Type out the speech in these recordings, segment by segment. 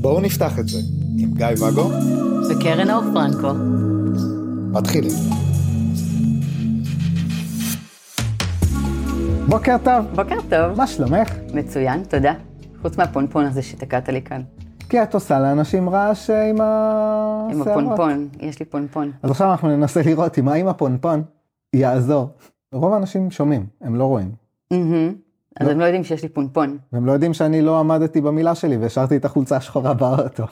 בואו נפתח את זה עם גיא ואגו וקרן אור פרנקו. מתחילים. בוקר טוב, בוקר טוב. מה שלומך? מצוין, תודה. חוץ מהפונפון הזה שתקעת לי כאן. כי את עושה לאנשים רעש עם השערות. עם הפונפון, יש לי פונפון. אז עכשיו אנחנו ננסה לראות אם האם הפונפון יעזור. רוב האנשים שומעים, הם לא רואים. אז לא. הם לא יודעים שיש לי פונפון. והם לא יודעים שאני לא עמדתי במילה שלי והשארתי את החולצה השחורה באוטו.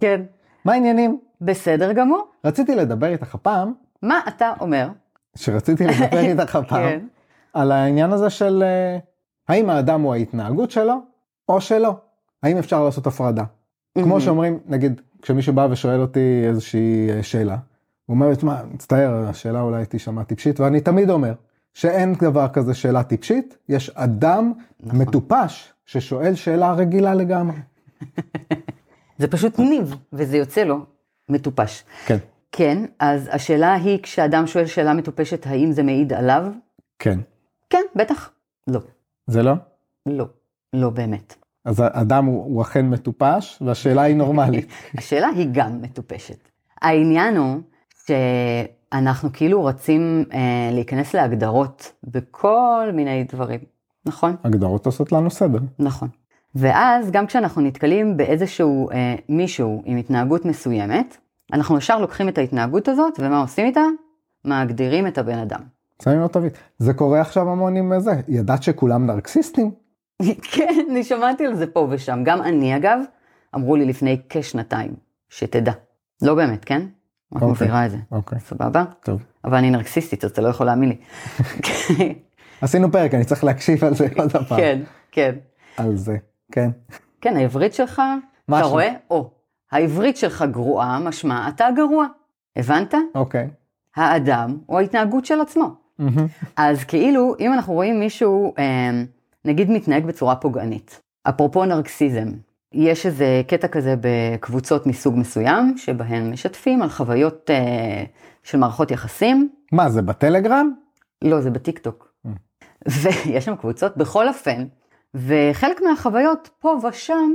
כן. מה העניינים? בסדר גמור. רציתי לדבר איתך הפעם, מה אתה אומר? שרציתי לדבר איתך הפעם, כן. על העניין הזה של אה, האם האדם הוא ההתנהגות שלו או שלא. האם אפשר לעשות הפרדה. כמו. שאומרים, נגיד, כשמישהו בא ושואל אותי איזושהי אה, שאלה, הוא אומר תשמע, מצטער, השאלה אולי תישמע טיפשית, ואני תמיד אומר שאין דבר כזה שאלה טיפשית, יש אדם נכון. מטופש ששואל שאלה רגילה לגמרי. זה פשוט ניב, וזה יוצא לו מטופש. כן. כן, אז השאלה היא, כשאדם שואל שאלה מטופשת, האם זה מעיד עליו? כן. כן, בטח. לא. זה לא? לא. לא באמת. אז האדם הוא, הוא אכן מטופש, והשאלה היא נורמלית. השאלה היא גם מטופשת. העניין הוא שאנחנו כאילו רוצים אה, להיכנס להגדרות בכל מיני דברים, נכון? הגדרות עושות לנו סדר. נכון. ואז גם כשאנחנו נתקלים באיזשהו אה, מישהו עם התנהגות מסוימת, אנחנו ישר לוקחים את ההתנהגות הזאת, ומה עושים איתה? מגדירים את הבן אדם. שמים לו תווית. זה קורה עכשיו המון עם זה. ידעת שכולם נרקסיסטים? כן, אני שמעתי על זה פה ושם. גם אני אגב, אמרו לי לפני כשנתיים, שתדע. לא באמת, כן? רק אוקיי. מבהירה את זה. אוקיי, סבבה? טוב. אבל אני נרקסיסטית, אז אתה לא יכול להאמין לי. עשינו פרק, אני צריך להקשיב על זה עוד הפעם. כן, כן. על זה, כן. כן, העברית שלך, אתה. רואה? או, העברית שלך גרועה, משמע אתה גרוע. הבנת? אוקיי. האדם הוא ההתנהגות של עצמו. אז כאילו, אם אנחנו רואים מישהו, אה, נגיד מתנהג בצורה פוגענית, אפרופו נרקסיזם, יש איזה קטע כזה בקבוצות מסוג מסוים, שבהן משתפים על חוויות אה, של מערכות יחסים. מה, זה בטלגרם? לא, זה בטיקטוק. ויש שם קבוצות, בכל אופן, וחלק מהחוויות פה ושם,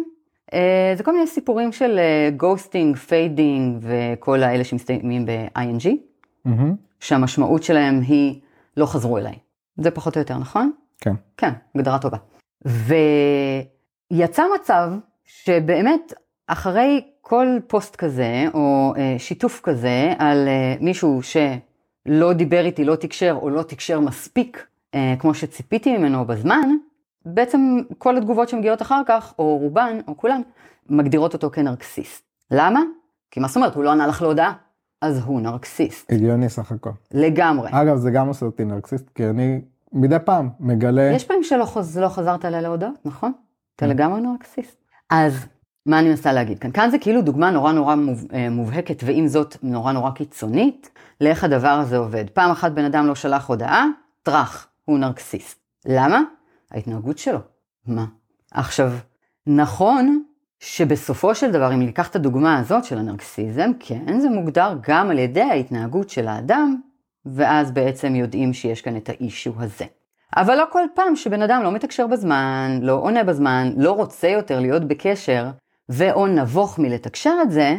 אה, זה כל מיני סיפורים של ghosting, fading וכל האלה שמסתיימים ב-ING, מהמם. שהמשמעות שלהם היא לא חזרו אליי. זה פחות או יותר, נכון? כן. כן, הגדרה טובה. ויצא מצב שבאמת אחרי כל פוסט כזה, או אה, שיתוף כזה על אה, מישהו שלא דיבר איתי, לא תקשר, או לא תקשר מספיק, אה, כמו שציפיתי ממנו בזמן, בעצם כל התגובות שמגיעות אחר כך, או רובן, או כולן, מגדירות אותו כנרקסיסט. למה? כי מה זאת אומרת, הוא לא ענה לך להודעה, אז הוא נרקסיסט. הגיוני סך הכל. לגמרי. אגב, זה גם עושה אותי נרקסיסט, כי אני מדי פעם מגלה... יש פעמים שלא חז... לא חזרת עליה להודעות, נכון? אתה לגמרי נרקסיסט. אז מה אני מנסה להגיד כאן? כאן זה כאילו דוגמה נורא נורא. אה, מובהקת, ועם זאת נורא נורא קיצונית, לאיך הדבר הזה עובד. פעם אחת בן אדם לא שלח הודעה, טראח, הוא נרקסיסט. למה? ההתנהגות שלו. מה? עכשיו, נכון שבסופו של דבר, אם ניקח את הדוגמה הזאת של הנרקסיזם, כן, זה מוגדר גם על ידי ההתנהגות של האדם, ואז בעצם יודעים שיש כאן את האישו הזה. אבל לא כל פעם שבן אדם לא מתקשר בזמן, לא עונה בזמן, לא רוצה יותר להיות בקשר, ואו נבוך מלתקשר את זה,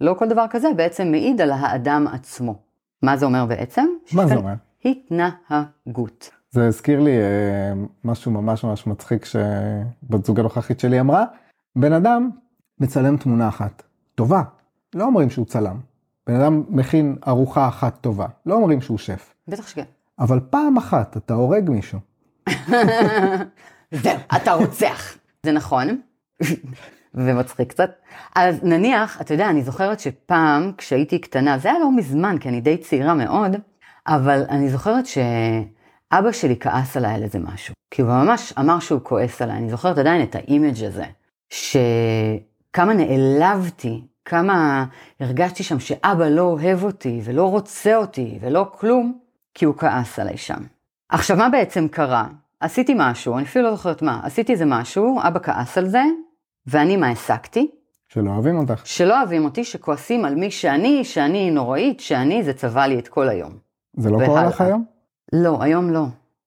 לא כל דבר כזה בעצם מעיד על האדם עצמו. מה זה אומר בעצם? מה זה אומר? התנהגות. זה הזכיר לי אה, משהו ממש ממש מצחיק שבת זוג הנוכחית שלי אמרה. בן אדם מצלם תמונה אחת, טובה, לא אומרים שהוא צלם. בן אדם מכין ארוחה אחת טובה, לא אומרים שהוא שף. בטח שכן. אבל פעם אחת אתה הורג מישהו. זהו, אתה רוצח. זה נכון, ומצחיק קצת. אז נניח, אתה יודע, אני זוכרת שפעם, כשהייתי קטנה, זה היה לא מזמן, כי אני די צעירה מאוד, אבל אני זוכרת שאבא שלי כעס עליי על איזה משהו. כי הוא ממש אמר שהוא כועס עליי. אני זוכרת עדיין את ה image הזה, שכמה נעלבתי, כמה הרגשתי שם שאבא לא אוהב אותי, ולא רוצה אותי, ולא כלום, כי הוא כעס עליי שם. עכשיו, מה בעצם קרה? עשיתי משהו, אני אפילו לא זוכרת מה, עשיתי איזה משהו, אבא כעס על זה, ואני מה הסקתי? שלא אוהבים אותך. שלא אוהבים אותי, שכועסים על מי שאני, שאני נוראית, שאני, זה צבע לי את כל היום. זה לא קורה. לך היום? לא, היום לא.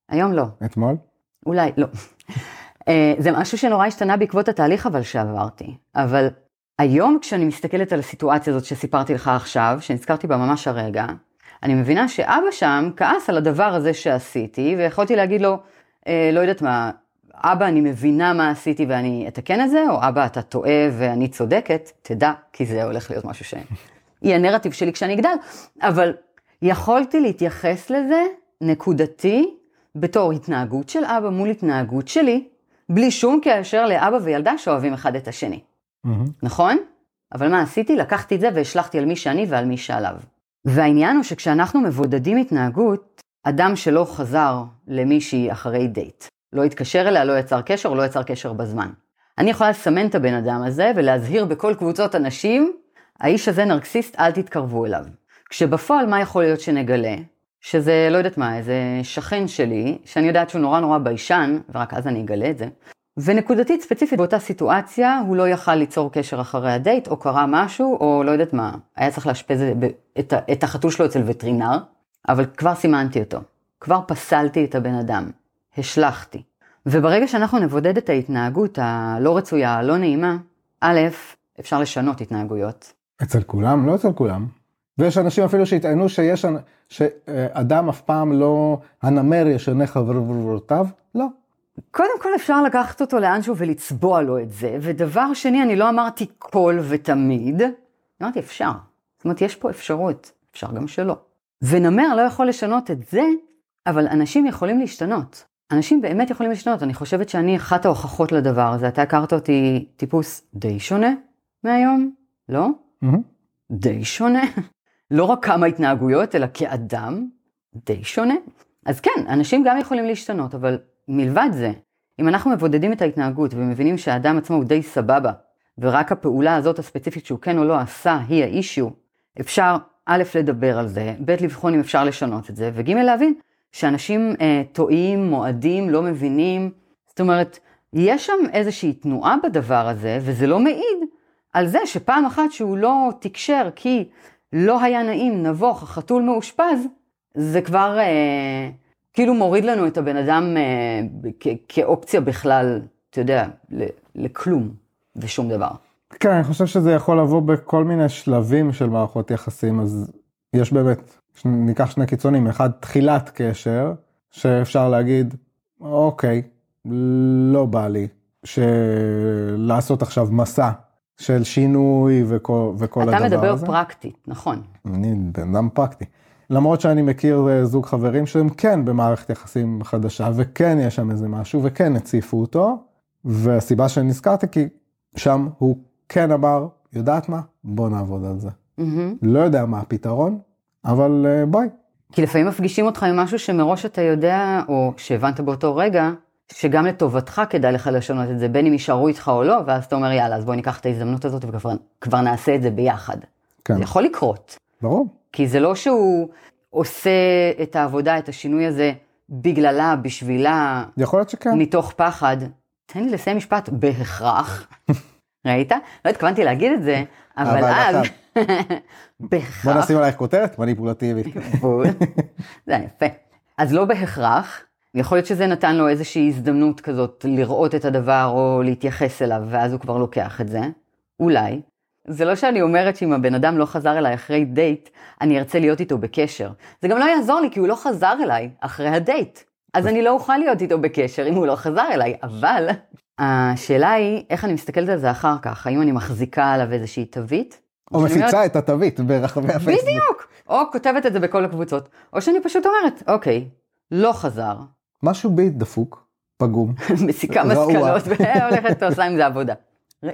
היום לא. אתמול? אולי, לא. אה, זה משהו שנורא השתנה בעקבות התהליך אבל שעברתי. אבל היום כשאני מסתכלת על הסיטואציה הזאת שסיפרתי לך עכשיו, שנזכרתי בה ממש הרגע, אני מבינה שאבא שם כעס על הדבר הזה שעשיתי, ויכולתי להגיד לו, אה, לא יודעת מה, אבא, אני מבינה מה עשיתי ואני אתקן את זה, או אבא, אתה טועה ואני צודקת, תדע, כי זה הולך להיות משהו שיהיה הנרטיב שלי כשאני אגדל, אבל יכולתי להתייחס לזה נקודתי, בתור התנהגות של אבא מול התנהגות שלי, בלי שום קשר לאבא וילדה שאוהבים אחד את השני. Mm-hmm. נכון? אבל מה עשיתי? לקחתי את זה והשלכתי על מי שאני ועל מי שעליו. והעניין הוא שכשאנחנו מבודדים התנהגות, אדם שלא חזר למישהי אחרי דייט, לא התקשר אליה, לא יצר קשר, לא יצר קשר בזמן. אני יכולה לסמן את הבן אדם הזה ולהזהיר בכל קבוצות אנשים, האיש הזה נרקסיסט, אל תתקרבו אליו. כשבפועל מה יכול להיות שנגלה? שזה, לא יודעת מה, איזה שכן שלי, שאני יודעת שהוא נורא נורא ביישן, ורק אז אני אגלה את זה, ונקודתית ספציפית באותה סיטואציה, הוא לא יכל ליצור קשר אחרי הדייט, או קרה משהו, או לא יודעת מה, היה צריך לאשפז את, את החתול שלו אצל וטרינר, אבל כבר סימנתי אותו, כבר פסלתי את הבן אדם, השלכתי. וברגע שאנחנו נבודד את ההתנהגות הלא רצויה, הלא נעימה, א', אפשר לשנות התנהגויות. אצל כולם? לא אצל כולם. ויש אנשים אפילו שיטענו שיש, שאדם אף פעם לא, הנמר ישנה חברותיו, לא. קודם כל אפשר לקחת אותו לאנשהו ולצבוע לו את זה, ודבר שני, אני לא אמרתי כל ותמיד, אמרתי אפשר. זאת אומרת, יש פה אפשרות, אפשר גם שלא. ונמר לא יכול לשנות את זה, אבל אנשים יכולים להשתנות. אנשים באמת יכולים להשתנות, אני חושבת שאני אחת ההוכחות לדבר הזה. אתה הכרת אותי טיפוס די שונה מהיום, לא? Mm-hmm. די שונה. לא רק כמה התנהגויות, אלא כאדם, די שונה. אז כן, אנשים גם יכולים להשתנות, אבל מלבד זה, אם אנחנו מבודדים את ההתנהגות ומבינים שהאדם עצמו הוא די סבבה, ורק הפעולה הזאת הספציפית שהוא כן או לא עשה היא האישיו, אפשר א', לדבר על זה, ב', לבחון אם אפשר לשנות את זה, וג', להבין שאנשים אה, טועים, מועדים, לא מבינים. זאת אומרת, יש שם איזושהי תנועה בדבר הזה, וזה לא מעיד על זה שפעם אחת שהוא לא תקשר כי לא היה נעים, נבוך, החתול מאושפז, זה כבר אה, כאילו מוריד לנו את הבן אדם אה, כאופציה בכלל, אתה יודע, לכלום ושום דבר. כן, אני חושב שזה יכול לבוא בכל מיני שלבים של מערכות יחסים, אז יש באמת, ניקח שני קיצונים, אחד תחילת קשר, שאפשר להגיד, אוקיי, לא בא לי, לעשות עכשיו מסע של שינוי וכל, וכל הדבר הזה. אתה מדבר פרקטית, נכון. אני בן אדם פרקטי. למרות שאני מכיר אה, זוג חברים שהם כן במערכת יחסים חדשה, וכן יש שם איזה משהו, וכן הציפו אותו, והסיבה שנזכרתי כי שם הוא כן אמר, יודעת מה? בוא נעבוד על זה. Mm-hmm. לא יודע מה הפתרון, אבל uh, בואי. כי לפעמים מפגישים אותך עם משהו שמראש אתה יודע, או שהבנת באותו רגע, שגם לטובתך כדאי לך לשנות את זה, בין אם יישארו איתך או לא, ואז אתה אומר, יאללה, אז בואי ניקח את ההזדמנות הזאת וכבר נעשה את זה ביחד. כן. זה יכול לקרות. ברור. כי זה לא שהוא עושה את העבודה, את השינוי הזה, בגללה, בשבילה, יכול להיות שכן. מתוך פחד. תן לי לסיים משפט, בהכרח. ראית? לא התכוונתי להגיד את זה, אבל אז... בהכרח. בוא נשים עלייך כותרת מניפולטיבית. זה יפה. אז לא בהכרח, יכול להיות שזה נתן לו איזושהי הזדמנות כזאת לראות את הדבר או להתייחס אליו, ואז הוא כבר לוקח את זה. אולי. זה לא שאני אומרת שאם הבן אדם לא חזר אליי אחרי דייט, אני ארצה להיות איתו בקשר. זה גם לא יעזור לי כי הוא לא חזר אליי אחרי הדייט. אז אני לא אוכל להיות איתו בקשר אם הוא לא חזר אליי, אבל השאלה היא, איך אני מסתכלת על זה אחר כך? האם אני מחזיקה עליו איזושהי תווית? או מפיצה אומרת... את התווית ברחבי הפייסבוק. בדיוק, או כותבת את זה בכל הקבוצות. או שאני פשוט אומרת, אוקיי, לא חזר. משהו בי דפוק, פגום. מסיקה מסקנות והולכת ועושה עם זה עבודה.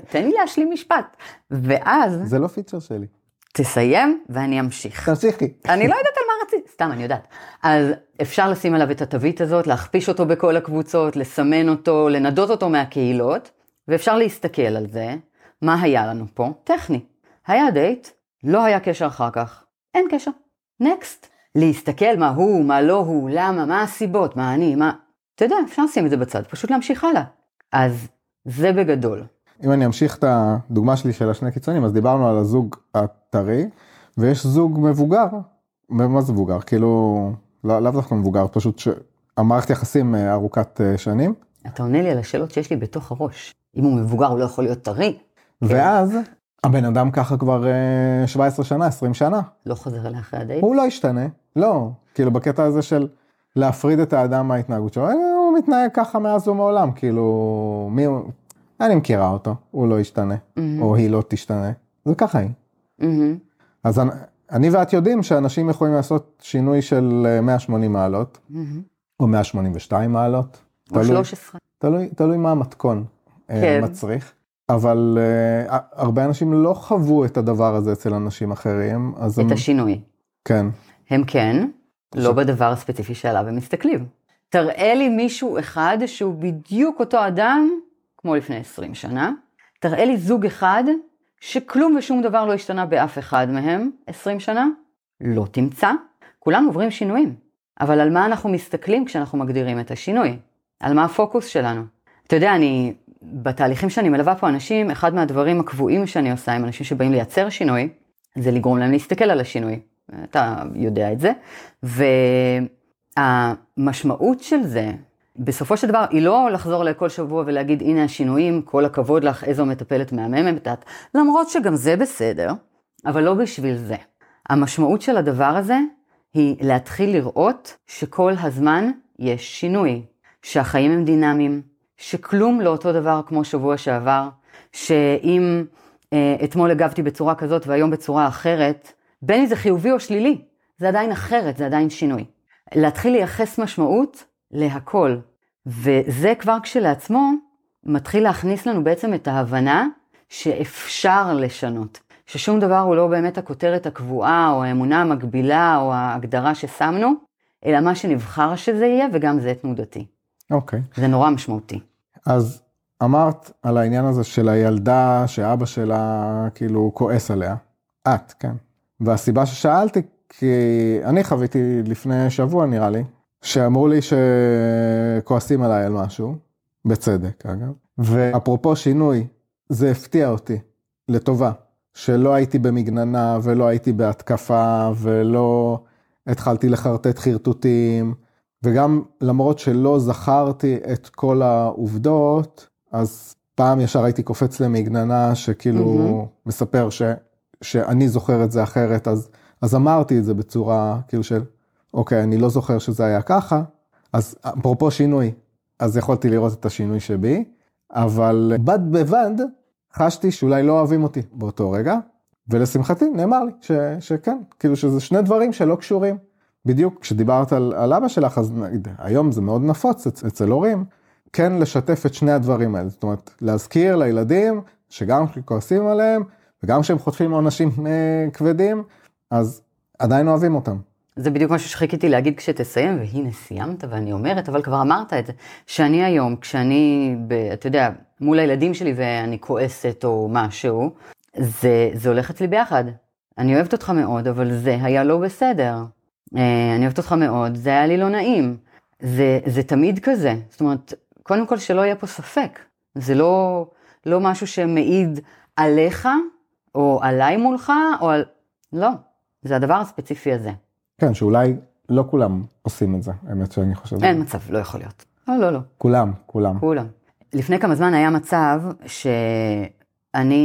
תן לי להשלים משפט. ואז... זה לא פיצ'ר שלי. תסיים ואני אמשיך. תמשיכי. אני לא יודעת על מה רציתי, סתם, אני יודעת. אז אפשר לשים עליו את התווית הזאת, להכפיש אותו בכל הקבוצות, לסמן אותו, לנדות אותו מהקהילות, ואפשר להסתכל על זה. מה היה לנו פה? טכני. היה דייט, לא היה קשר אחר כך. אין קשר. נקסט. להסתכל מה הוא, מה לא הוא, למה, מה הסיבות, מה אני, מה... אתה יודע, אפשר לשים את זה בצד, פשוט להמשיך הלאה. אז זה בגדול. אם אני אמשיך את הדוגמה שלי של השני קיצונים, אז דיברנו על הזוג הטרי, ויש זוג מבוגר, מה זה מבוגר? כאילו, לא, לאו דווקא מבוגר, פשוט המערכת יחסים אה, ארוכת אה, שנים, אתה עונה לי על השאלות שיש לי בתוך הראש. אם הוא מבוגר הוא לא יכול להיות טרי, ואז הבן אדם ככה כבר אה, 17 שנה, 20 שנה, לא חוזר אליה אחרי הדייט. הוא לא ישתנה, לא, כאילו בקטע הזה של להפריד את האדם מההתנהגות שלו, אה, הוא מתנהג ככה מאז ומעולם, כאילו, מי אני מכירה אותו, הוא לא ישתנה, מהמם, או היא לא תשתנה, זה ככה היא. מהמם. אז אני- אני ואת יודעים שאנשים יכולים לעשות שינוי של אה, 180 מעלות, מהמם. או 182 מעלות, או תלוי, 13. תלוי, תלוי מה המתכון אה, כן. מצריך. אבל uh, הרבה אנשים לא חוו את הדבר הזה אצל אנשים אחרים, אז את הם, השינוי. כן, הם כן, לא עכשיו- בדבר הספציפי שעליו הם מסתכלים. תראה לי מישהו אחד שהוא בדיוק אותו אדם כמו לפני 20 שנה. תראה לי זוג אחד שכלום ושום דבר לא השתנה באף אחד מהם 20 שנה. לא תמצא. כולם עוברים שינויים. אבל על מה אנחנו מסתכלים כשאנחנו מגדירים את השינוי? על מה הפוקוס שלנו? אתה יודע, אני, בתהליכים שאני מלווה פה אנשים, אחד מהדברים הקבועים שאני עושה עם אנשים שבאים לייצר שינוי, זה לגרום להם להסתכל על השינוי. אתה יודע את זה. והמשמעות של זה, בסופו של דבר, היא לא לחזור לכל שבוע ולהגיד, הנה השינויים, כל הכבוד לך, איזו מטפלת מהממת את, למרות שגם זה בסדר, אבל לא בשביל זה. המשמעות של הדבר הזה היא להתחיל לראות שכל הזמן יש שינוי, שהחיים הם דינמיים, שכלום לא אותו דבר כמו שבוע שעבר, שאם אה, אתמול הגבתי בצורה כזאת והיום בצורה אחרת, בין אם זה חיובי או שלילי, זה עדיין אחרת, זה עדיין שינוי. להתחיל לייחס משמעות להכל, וזה כבר כשלעצמו מתחיל להכניס לנו בעצם את ההבנה שאפשר לשנות, ששום דבר הוא לא באמת הכותרת הקבועה או האמונה המקבילה או ההגדרה ששמנו, אלא מה שנבחר שזה יהיה וגם זה תנודתי. אוקיי. זה נורא משמעותי. אז אמרת על העניין הזה של הילדה שאבא שלה כאילו כועס עליה. את, כן. והסיבה ששאלתי, כי אני חוויתי לפני שבוע נראה לי, שאמרו לי שכועסים עליי על משהו, בצדק אגב, ואפרופו שינוי, זה הפתיע אותי, לטובה, שלא הייתי במגננה ולא הייתי בהתקפה ולא התחלתי לחרטט חרטוטים, וגם למרות שלא זכרתי את כל העובדות, אז פעם ישר הייתי קופץ למגננה שכאילו מהמם. מספר ש, שאני זוכר את זה אחרת, אז, אז אמרתי את זה בצורה כאילו של, אוקיי, אני לא זוכר שזה היה ככה, אז אפרופו שינוי, אז יכולתי לראות את השינוי שבי, אבל בד בבד חשתי שאולי לא אוהבים אותי באותו רגע, ולשמחתי נאמר לי ש, שכן, כאילו שזה שני דברים שלא קשורים. בדיוק כשדיברת על, על אבא שלך, אז נגיד, היום זה מאוד נפוץ אצ, אצל הורים, כן לשתף את שני הדברים האלה, זאת אומרת, להזכיר לילדים שגם כשכועסים עליהם, וגם כשהם חוטפים עונשים אה, כבדים, אז עדיין אוהבים אותם. זה בדיוק משהו שחיכיתי להגיד כשתסיים, והנה סיימת ואני אומרת, אבל כבר אמרת את זה, שאני היום, כשאני, ב, אתה יודע, מול הילדים שלי ואני כועסת או משהו, זה, זה הולך אצלי ביחד. אני אוהבת אותך מאוד, אבל זה היה לא בסדר. אה, אני אוהבת אותך מאוד, זה היה לי לא נעים. זה, זה תמיד כזה. זאת אומרת, קודם כל שלא יהיה פה ספק. זה לא, לא משהו שמעיד עליך, או עליי מולך, או על... לא, זה הדבר הספציפי הזה. כן, שאולי לא כולם עושים את זה, האמת שאני חושב. אין מצב, לא יכול להיות. לא, לא, לא, כולם, כולם. כולם. לפני כמה זמן היה מצב שאני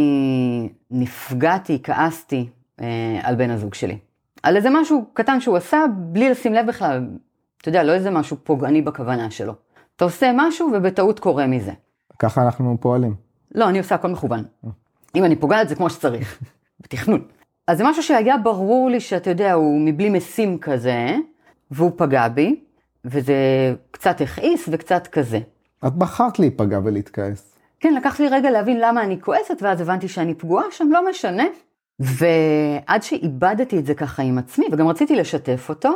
נפגעתי, כעסתי אה, על בן הזוג שלי. על איזה משהו קטן שהוא עשה, בלי לשים לב בכלל, אתה יודע, לא איזה משהו פוגעני בכוונה שלו. אתה עושה משהו ובטעות קורה מזה. ככה אנחנו פועלים. לא, אני עושה הכל מכוון. אם אני פוגעת זה כמו שצריך, בתכנון. אז זה משהו שהיה ברור לי שאתה יודע, הוא מבלי משים כזה, והוא פגע בי, וזה קצת הכעיס וקצת כזה. את בחרת להיפגע ולהתכעס. כן, לקח לי רגע להבין למה אני כועסת, ואז הבנתי שאני פגועה שם, לא משנה. ועד שאיבדתי את זה ככה עם עצמי, וגם רציתי לשתף אותו,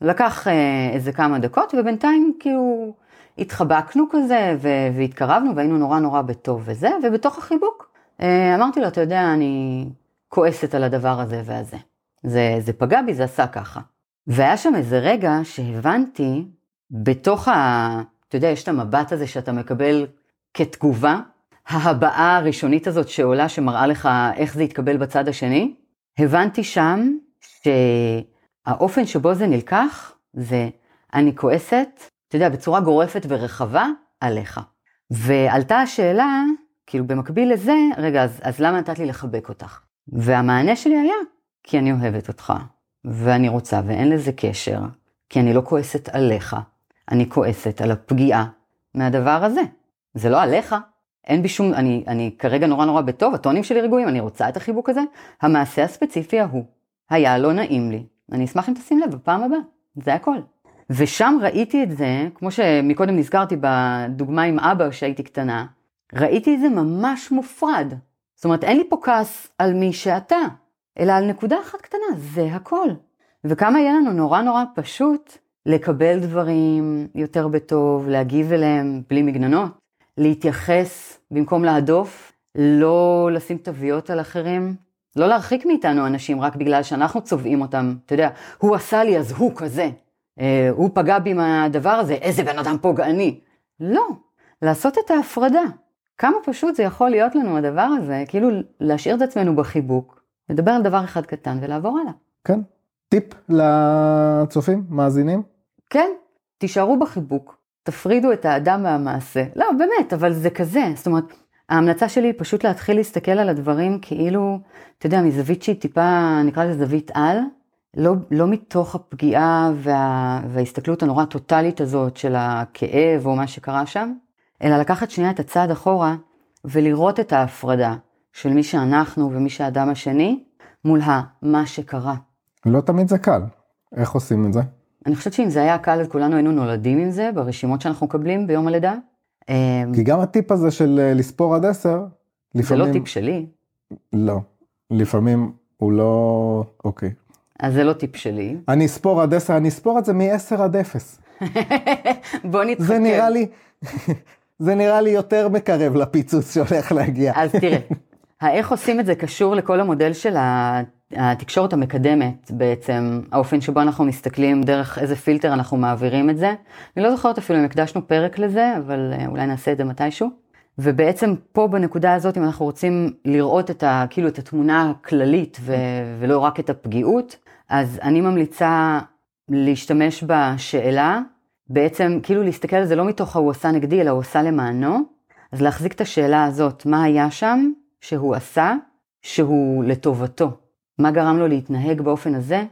לקח אה, איזה כמה דקות, ובינתיים כאילו התחבקנו כזה, והתקרבנו, והיינו נורא נורא בטוב וזה, ובתוך החיבוק אה, אמרתי לו, אתה יודע, אני כועסת על הדבר הזה והזה. זה, זה פגע בי, זה עשה ככה. והיה שם איזה רגע שהבנתי, בתוך ה... אתה יודע, יש את המבט הזה שאתה מקבל כתגובה, ההבעה הראשונית הזאת שעולה, שמראה לך איך זה יתקבל בצד השני, הבנתי שם שהאופן שבו זה נלקח, זה אני כועסת, אתה יודע, בצורה גורפת ורחבה, עליך. ועלתה השאלה, כאילו במקביל לזה, רגע, אז, אז למה נתת לי לחבק אותך? והמענה שלי היה, כי אני אוהבת אותך, ואני רוצה, ואין לזה קשר, כי אני לא כועסת עליך, אני כועסת על הפגיעה מהדבר הזה. זה לא עליך, אין בי שום, אני, אני כרגע נורא נורא בטוב, הטונים שלי רגועים, אני רוצה את החיבוק הזה. המעשה הספציפי ההוא היה לא נעים לי. אני אשמח אם תשים לב בפעם הבאה, זה הכל. ושם ראיתי את זה, כמו שמקודם נזכרתי בדוגמה עם אבא שהייתי קטנה, ראיתי את זה ממש מופרד. זאת אומרת, אין לי פה כעס על מי שאתה, אלא על נקודה אחת קטנה, זה הכל. וכמה יהיה לנו נורא נורא פשוט לקבל דברים יותר בטוב, להגיב אליהם בלי מגננות, להתייחס במקום להדוף, לא לשים תוויות על אחרים, לא להרחיק מאיתנו אנשים רק בגלל שאנחנו צובעים אותם. אתה יודע, הוא עשה לי אז הוא כזה. אה, הוא פגע בי מהדבר הזה, איזה בן אדם פוגעני. לא, לעשות את ההפרדה. כמה פשוט זה יכול להיות לנו הדבר הזה, כאילו להשאיר את עצמנו בחיבוק, לדבר על דבר אחד קטן ולעבור הלאה. כן. טיפ לצופים, מאזינים? כן, תישארו בחיבוק, תפרידו את האדם מהמעשה. לא, באמת, אבל זה כזה. זאת אומרת, ההמלצה שלי היא פשוט להתחיל להסתכל על הדברים כאילו, אתה יודע, מזווית שהיא טיפה, נקרא לזה זווית על, לא, לא מתוך הפגיעה וה, וההסתכלות הנורא טוטאלית הזאת של הכאב או מה שקרה שם, אלא לקחת שנייה את הצעד אחורה ולראות את ההפרדה של מי שאנחנו ומי שהאדם השני מול מה שקרה. לא תמיד זה קל. איך עושים את זה? אני חושבת שאם זה היה קל, אז כולנו היינו נולדים עם זה ברשימות שאנחנו מקבלים ביום הלידה. כי גם הטיפ הזה של אה, לספור עד עשר, לפעמים... זה לא טיפ שלי. לא. לפעמים הוא לא... אוקיי. אז זה לא טיפ שלי. אני אספור עד עשר, אני אספור את זה מ-10 עד 0. בוא נתחכם. זה נראה לי, זה נראה לי יותר מקרב לפיצוץ שהולך להגיע. אז תראה, האיך עושים את זה קשור לכל המודל של התקשורת המקדמת בעצם, האופן שבו אנחנו מסתכלים, דרך איזה פילטר אנחנו מעבירים את זה. אני לא זוכרת אפילו אם הקדשנו פרק לזה, אבל אה, אולי נעשה את זה מתישהו. ובעצם פה בנקודה הזאת, אם אנחנו רוצים לראות את ה, כאילו את התמונה הכללית ו, ולא רק את הפגיעות, אז אני ממליצה להשתמש בשאלה, בעצם כאילו להסתכל על זה לא מתוך ההוא עשה נגדי, אלא הוא עשה למענו, אז להחזיק את השאלה הזאת, מה היה שם שהוא עשה, שהוא לטובתו, מה גרם לו להתנהג באופן הזה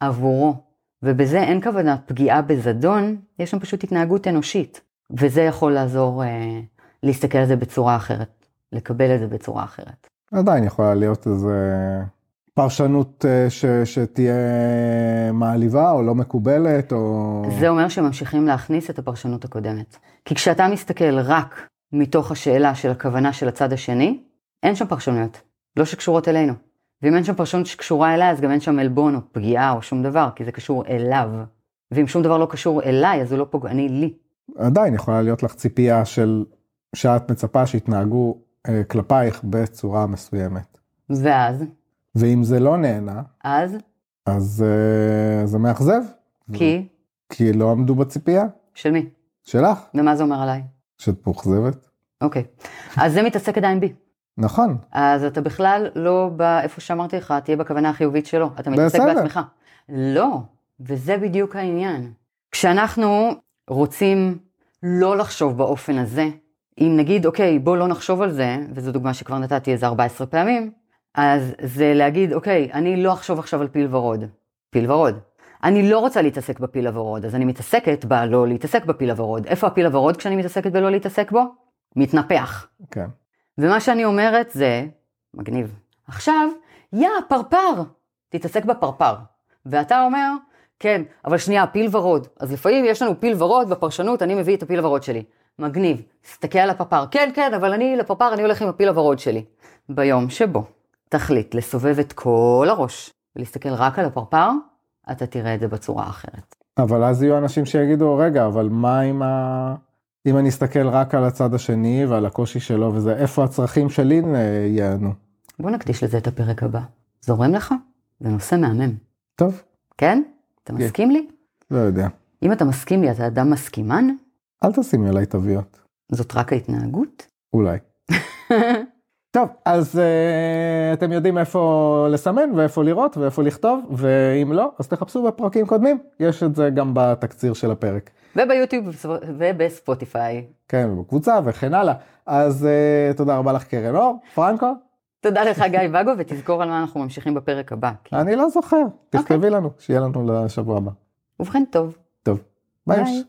עבורו. ובזה אין כוונה פגיעה בזדון, יש שם פשוט התנהגות אנושית. וזה יכול לעזור אה, להסתכל על זה בצורה אחרת, לקבל את זה בצורה אחרת. עדיין יכולה להיות איזה פרשנות אה, ש, שתהיה מעליבה או לא מקובלת או... זה אומר שממשיכים להכניס את הפרשנות הקודמת. כי כשאתה מסתכל רק מתוך השאלה של הכוונה של הצד השני, אין שם פרשנויות, לא שקשורות אלינו. ואם אין שם פרשנות שקשורה אליי, אז גם אין שם עלבון או פגיעה או שום דבר, כי זה קשור אליו. ואם שום דבר לא קשור אליי, אז הוא לא פוגעני לי. עדיין יכולה להיות לך ציפייה של שאת מצפה שיתנהגו אה, כלפייך בצורה מסוימת. ואז? ואם זה לא נהנה, אז? אז אה, זה מאכזב. כי? כי לא עמדו בציפייה. של מי? שלך. ומה זה אומר עליי? שאת מאוכזבת. אוקיי. אז זה מתעסק עדיין בי. נכון. אז אתה בכלל לא באיפה שאמרתי לך, תהיה בכוונה החיובית שלו. אתה מתעסק בסדר. בעצמך. לא, וזה בדיוק העניין. כשאנחנו רוצים לא לחשוב באופן הזה, אם נגיד, אוקיי, בוא לא נחשוב על זה, וזו דוגמה שכבר נתתי איזה 14 פעמים, אז זה להגיד, אוקיי, אני לא אחשוב עכשיו על פיל ורוד. פיל ורוד. אני לא רוצה להתעסק בפיל הוורוד, אז אני מתעסקת בלא להתעסק בפיל הוורוד. איפה הפיל הוורוד כשאני מתעסקת בלא להתעסק בו? מתנפח. כן. ומה שאני אומרת זה, מגניב, עכשיו, יא, פרפר, תתעסק בפרפר. ואתה אומר, כן, אבל שנייה, פיל ורוד. אז לפעמים יש לנו פיל ורוד בפרשנות, אני מביא את הפיל הוורוד שלי. מגניב, תסתכל על הפרפר. כן, כן, אבל אני לפרפר, אני הולך עם הפיל הוורוד שלי. ביום שבו תחליט לסובב את כל הראש ולהסתכל רק על הפרפר, אתה תראה את זה בצורה אחרת. אבל אז יהיו אנשים שיגידו, רגע, אבל מה עם ה... אם אני אסתכל רק על הצד השני ועל הקושי שלו וזה, איפה הצרכים שלי אה, ייענו? בוא נקדיש לזה את הפרק הבא. זורם לך? זה נושא מהמם. טוב, כן? אתה כן. מסכים לי? לא יודע. אם אתה מסכים לי, אתה אדם מסכימן? אל תשימי עליי תוויות. זאת רק ההתנהגות? אולי. טוב, אז uh, אתם יודעים איפה לסמן ואיפה לראות ואיפה לכתוב, ואם לא, אז תחפשו בפרקים קודמים, יש את זה גם בתקציר של הפרק. וביוטיוב ובספוטיפיי. כן, ובקבוצה וכן הלאה. אז uh, תודה רבה לך קרן אור, פרנקו. תודה לך גיא ואגו, ותזכור על מה אנחנו ממשיכים בפרק הבא. כי... אני לא זוכר, תכתבי לנו, שיהיה לנו לשבוע הבא. ובכן טוב. טוב, ביי. ביי.